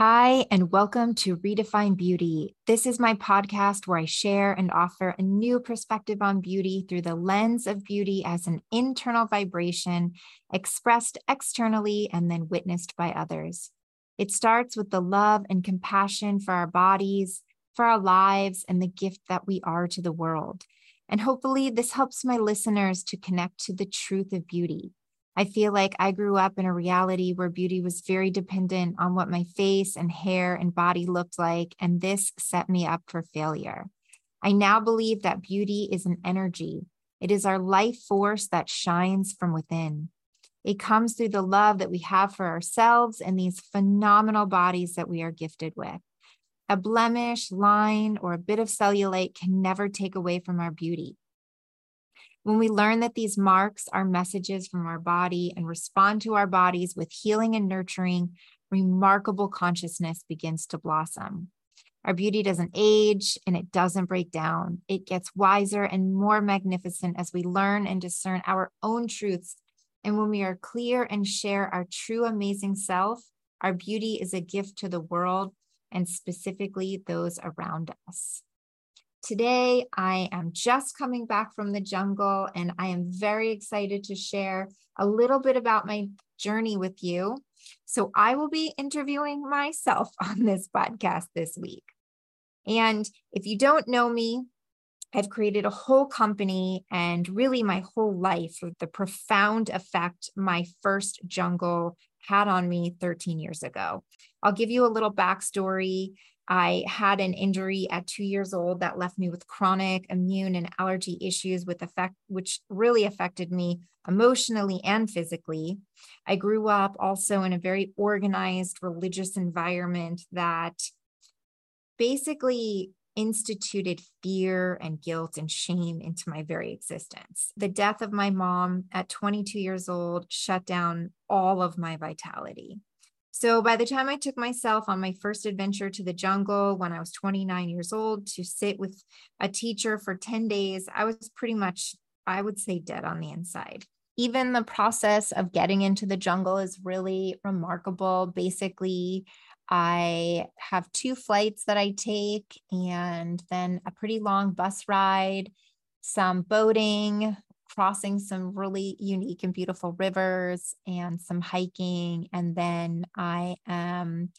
Hi, and welcome to Redefine Beauty. This is my podcast where I share and offer a new perspective on beauty through the lens of beauty as an internal vibration expressed externally and then witnessed by others. It starts with the love and compassion for our bodies, for our lives, and the gift that we are to the world. And hopefully, this helps my listeners to connect to the truth of beauty I feel like I grew up in a reality where beauty was very dependent on what my face and hair and body looked like, and this set me up for failure. I now believe that beauty is an energy, it is our life force that shines from within. It comes through the love that we have for ourselves and these phenomenal bodies that we are gifted with. A blemish, line, or a bit of cellulite can never take away from our beauty. When we learn that these marks are messages from our body and respond to our bodies with healing and nurturing, remarkable consciousness begins to blossom. Our beauty doesn't age and it doesn't break down. It gets wiser and more magnificent as we learn and discern our own truths. And when we are clear and share our true amazing self, our beauty is a gift to the world and specifically those around us. Today, I am just coming back from the jungle and I am very excited to share a little bit about my journey with you. So, I will be interviewing myself on this podcast this week. And if you don't know me, I've created a whole company and really my whole life with the profound effect my first jungle had on me 13 years ago. I'll give you a little backstory I had an injury at two years old that left me with chronic immune and allergy issues with effect, which really affected me emotionally and physically. I grew up also in a very organized religious environment that basically instituted fear and guilt and shame into my very existence. The death of my mom at 22 years old shut down all of my vitality. So by the time I took myself on my first adventure to the jungle when I was 29 years old to sit with a teacher for 10 days, I was pretty much, I would say, dead on the inside. Even the process of getting into the jungle is really remarkable. Basically, I have two flights that I take and then a pretty long bus ride, some boating, crossing some really unique and beautiful rivers and some hiking. And then I am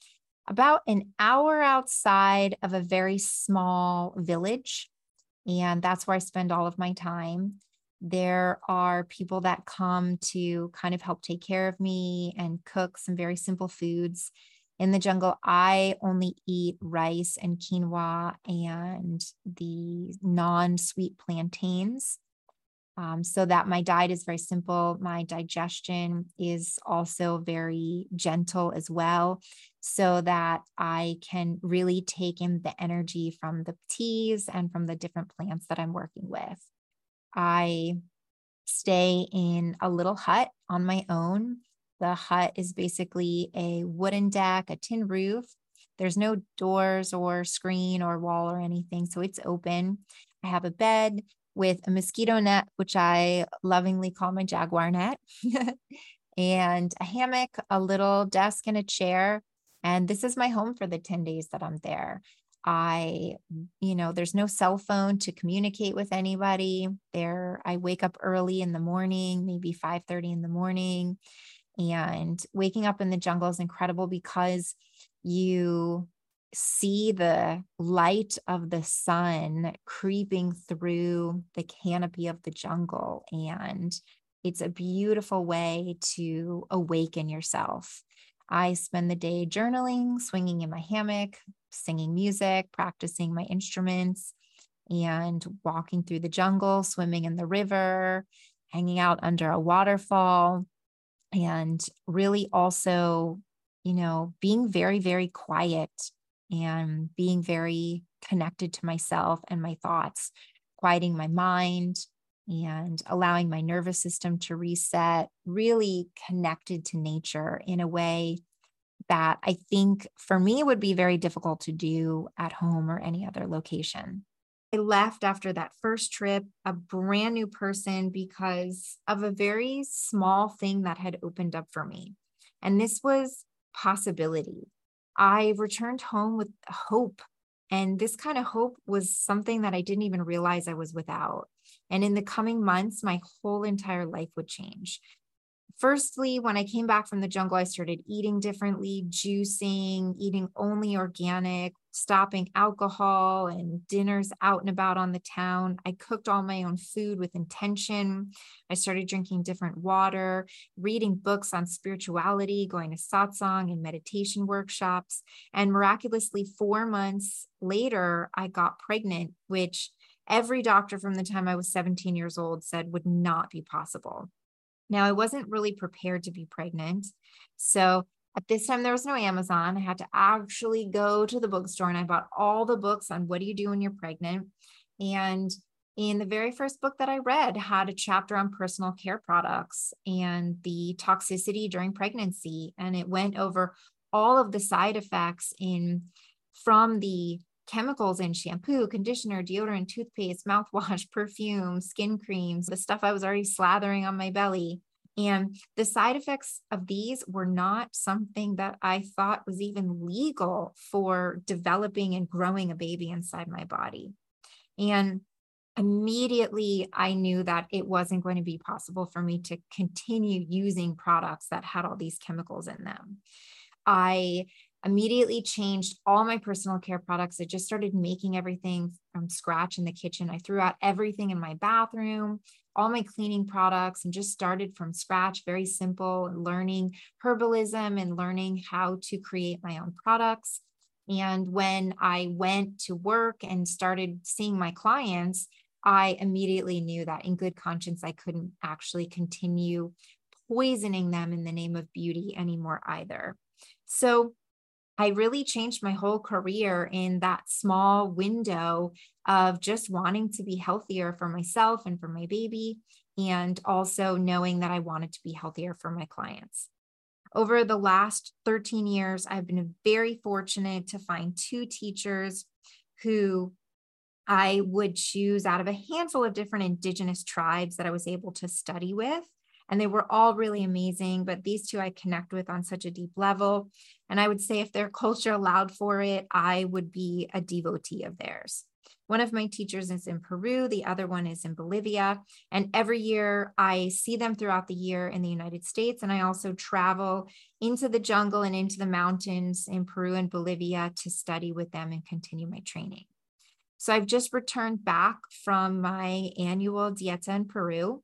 about an hour outside of a very small village. And that's where I spend all of my time. There are people that come to kind of help take care of me and cook some very simple foods. In the jungle, I only eat rice and quinoa and the non sweet plantains um, so that my diet is very simple. My digestion is also very gentle as well, so that I can really take in the energy from the teas and from the different plants that I'm working with. I stay in a little hut on my own. The hut is basically a wooden deck, a tin roof. There's no doors or screen or wall or anything, so it's open. I have a bed with a mosquito net, which I lovingly call my jaguar net, and a hammock, a little desk, and a chair. And this is my home for the 10 days that I'm there. I, you know, there's no cell phone to communicate with anybody. There, I wake up early in the morning, maybe 5 30 in the morning. And waking up in the jungle is incredible because you see the light of the sun creeping through the canopy of the jungle. And it's a beautiful way to awaken yourself. I spend the day journaling, swinging in my hammock, singing music, practicing my instruments, and walking through the jungle, swimming in the river, hanging out under a waterfall, and really also, you know, being very, very quiet and being very connected to myself and my thoughts, quieting my mind and allowing my nervous system to reset, really connected to nature in a way that I think for me would be very difficult to do at home or any other location. I left after that first trip a brand new person because of a very small thing that had opened up for me. And this was possibility I returned home with hope. And this kind of hope was something that I didn't even realize I was without. And in the coming months, my whole entire life would change firstly, when I came back from the jungle, I started eating differently, juicing, eating only organic, stopping alcohol and dinners out and about on the town. I cooked all my own food with intention. I started drinking different water, reading books on spirituality, going to satsang and meditation workshops. And miraculously, four months later, I got pregnant, which every doctor from the time I was 17 years old said would not be possible. Now, I wasn't really prepared to be pregnant. So at this time, there was no Amazon. I had to actually go to the bookstore and I bought all the books on what do you do when you're pregnant. And in the very first book that I read had a chapter on personal care products and the toxicity during pregnancy. And it went over all of the side effects in from the chemicals in shampoo, conditioner, deodorant, toothpaste, mouthwash, perfume, skin creams, the stuff I was already slathering on my belly. And the side effects of these were not something that I thought was even legal for developing and growing a baby inside my body. And immediately I knew that it wasn't going to be possible for me to continue using products that had all these chemicals in them. I immediately changed all my personal care products. I just started making everything from scratch in the kitchen. I threw out everything in my bathroom, all my cleaning products, and just started from scratch, very simple, learning herbalism and learning how to create my own products. And when I went to work and started seeing my clients, I immediately knew that in good conscience, I couldn't actually continue poisoning them in the name of beauty anymore either. So I really changed my whole career in that small window of just wanting to be healthier for myself and for my baby, and also knowing that I wanted to be healthier for my clients. Over the last 13 years, I've been very fortunate to find two teachers who I would choose out of a handful of different Indigenous tribes that I was able to study with and they were all really amazing. But these two I connect with on such a deep level. And I would say if their culture allowed for it, I would be a devotee of theirs. One of my teachers is in Peru, the other one is in Bolivia. And every year I see them throughout the year in the United States. And I also travel into the jungle and into the mountains in Peru and Bolivia to study with them and continue my training. So I've just returned back from my annual Dieta in Peru.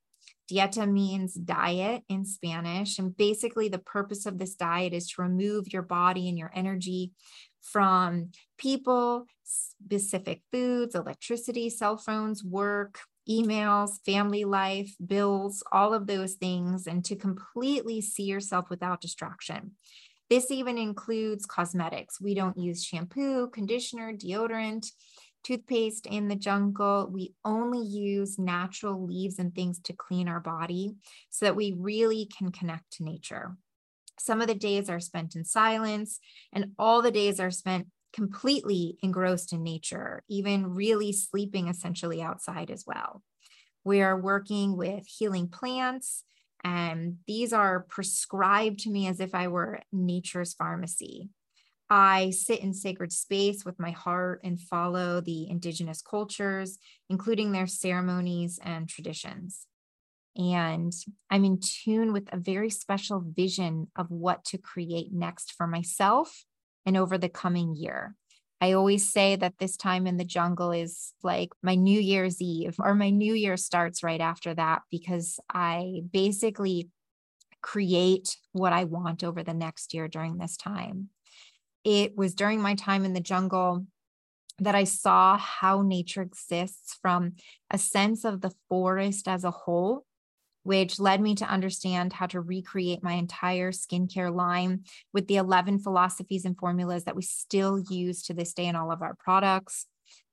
Dieta means diet in Spanish. And basically, the purpose of this diet is to remove your body and your energy from people, specific foods, electricity, cell phones, work, emails, family life, bills, all of those things, and to completely see yourself without distraction. This even includes cosmetics. We don't use shampoo, conditioner, deodorant toothpaste in the jungle. We only use natural leaves and things to clean our body so that we really can connect to nature. Some of the days are spent in silence, and all the days are spent completely engrossed in nature, even really sleeping essentially outside as well. We are working with healing plants, and these are prescribed to me as if I were nature's pharmacy. I sit in sacred space with my heart and follow the indigenous cultures, including their ceremonies and traditions. And I'm in tune with a very special vision of what to create next for myself and over the coming year. I always say that this time in the jungle is like my New Year's Eve, or my New Year starts right after that, because I basically create what I want over the next year during this time it was during my time in the jungle that I saw how nature exists from a sense of the forest as a whole, which led me to understand how to recreate my entire skincare line with the 11 philosophies and formulas that we still use to this day in all of our products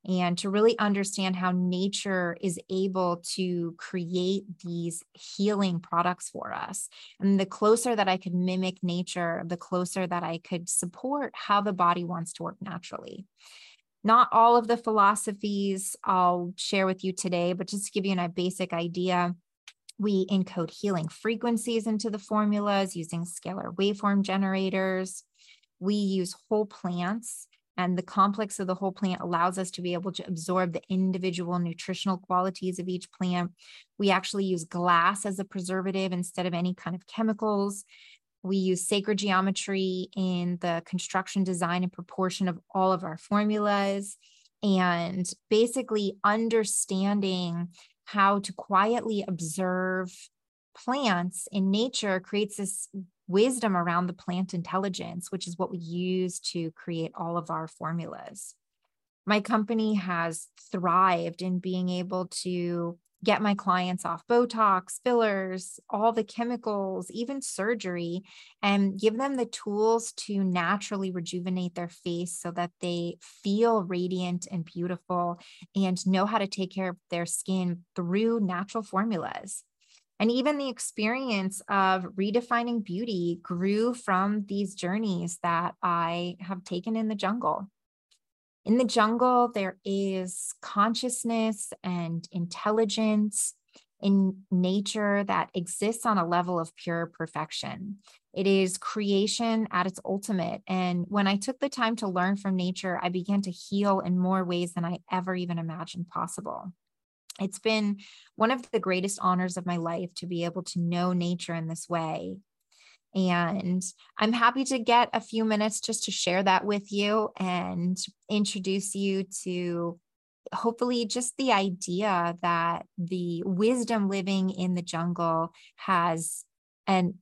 and to really understand how nature is able to create these healing products for us. And the closer that I could mimic nature, the closer that I could support how the body wants to work naturally. Not all of the philosophies I'll share with you today, but just to give you a basic idea, we encode healing frequencies into the formulas using scalar waveform generators. We use whole plants and the complex of the whole plant allows us to be able to absorb the individual nutritional qualities of each plant. We actually use glass as a preservative instead of any kind of chemicals. We use sacred geometry in the construction, design, and proportion of all of our formulas. And basically, understanding how to quietly observe plants in nature creates this wisdom around the plant intelligence, which is what we use to create all of our formulas. My company has thrived in being able to get my clients off Botox, fillers, all the chemicals, even surgery, and give them the tools to naturally rejuvenate their face so that they feel radiant and beautiful and know how to take care of their skin through natural formulas. And even the experience of redefining beauty grew from these journeys that I have taken in the jungle. In the jungle, there is consciousness and intelligence in nature that exists on a level of pure perfection. It is creation at its ultimate. And when I took the time to learn from nature, I began to heal in more ways than I ever even imagined possible it's been one of the greatest honors of my life to be able to know nature in this way. And I'm happy to get a few minutes just to share that with you and introduce you to hopefully just the idea that the wisdom living in the jungle has an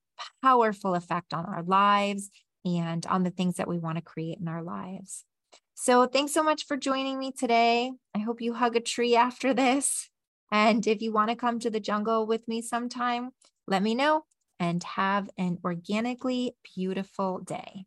powerful effect on our lives and on the things that we want to create in our lives. So, thanks so much for joining me today. I hope you hug a tree after this. And if you want to come to the jungle with me sometime, let me know and have an organically beautiful day.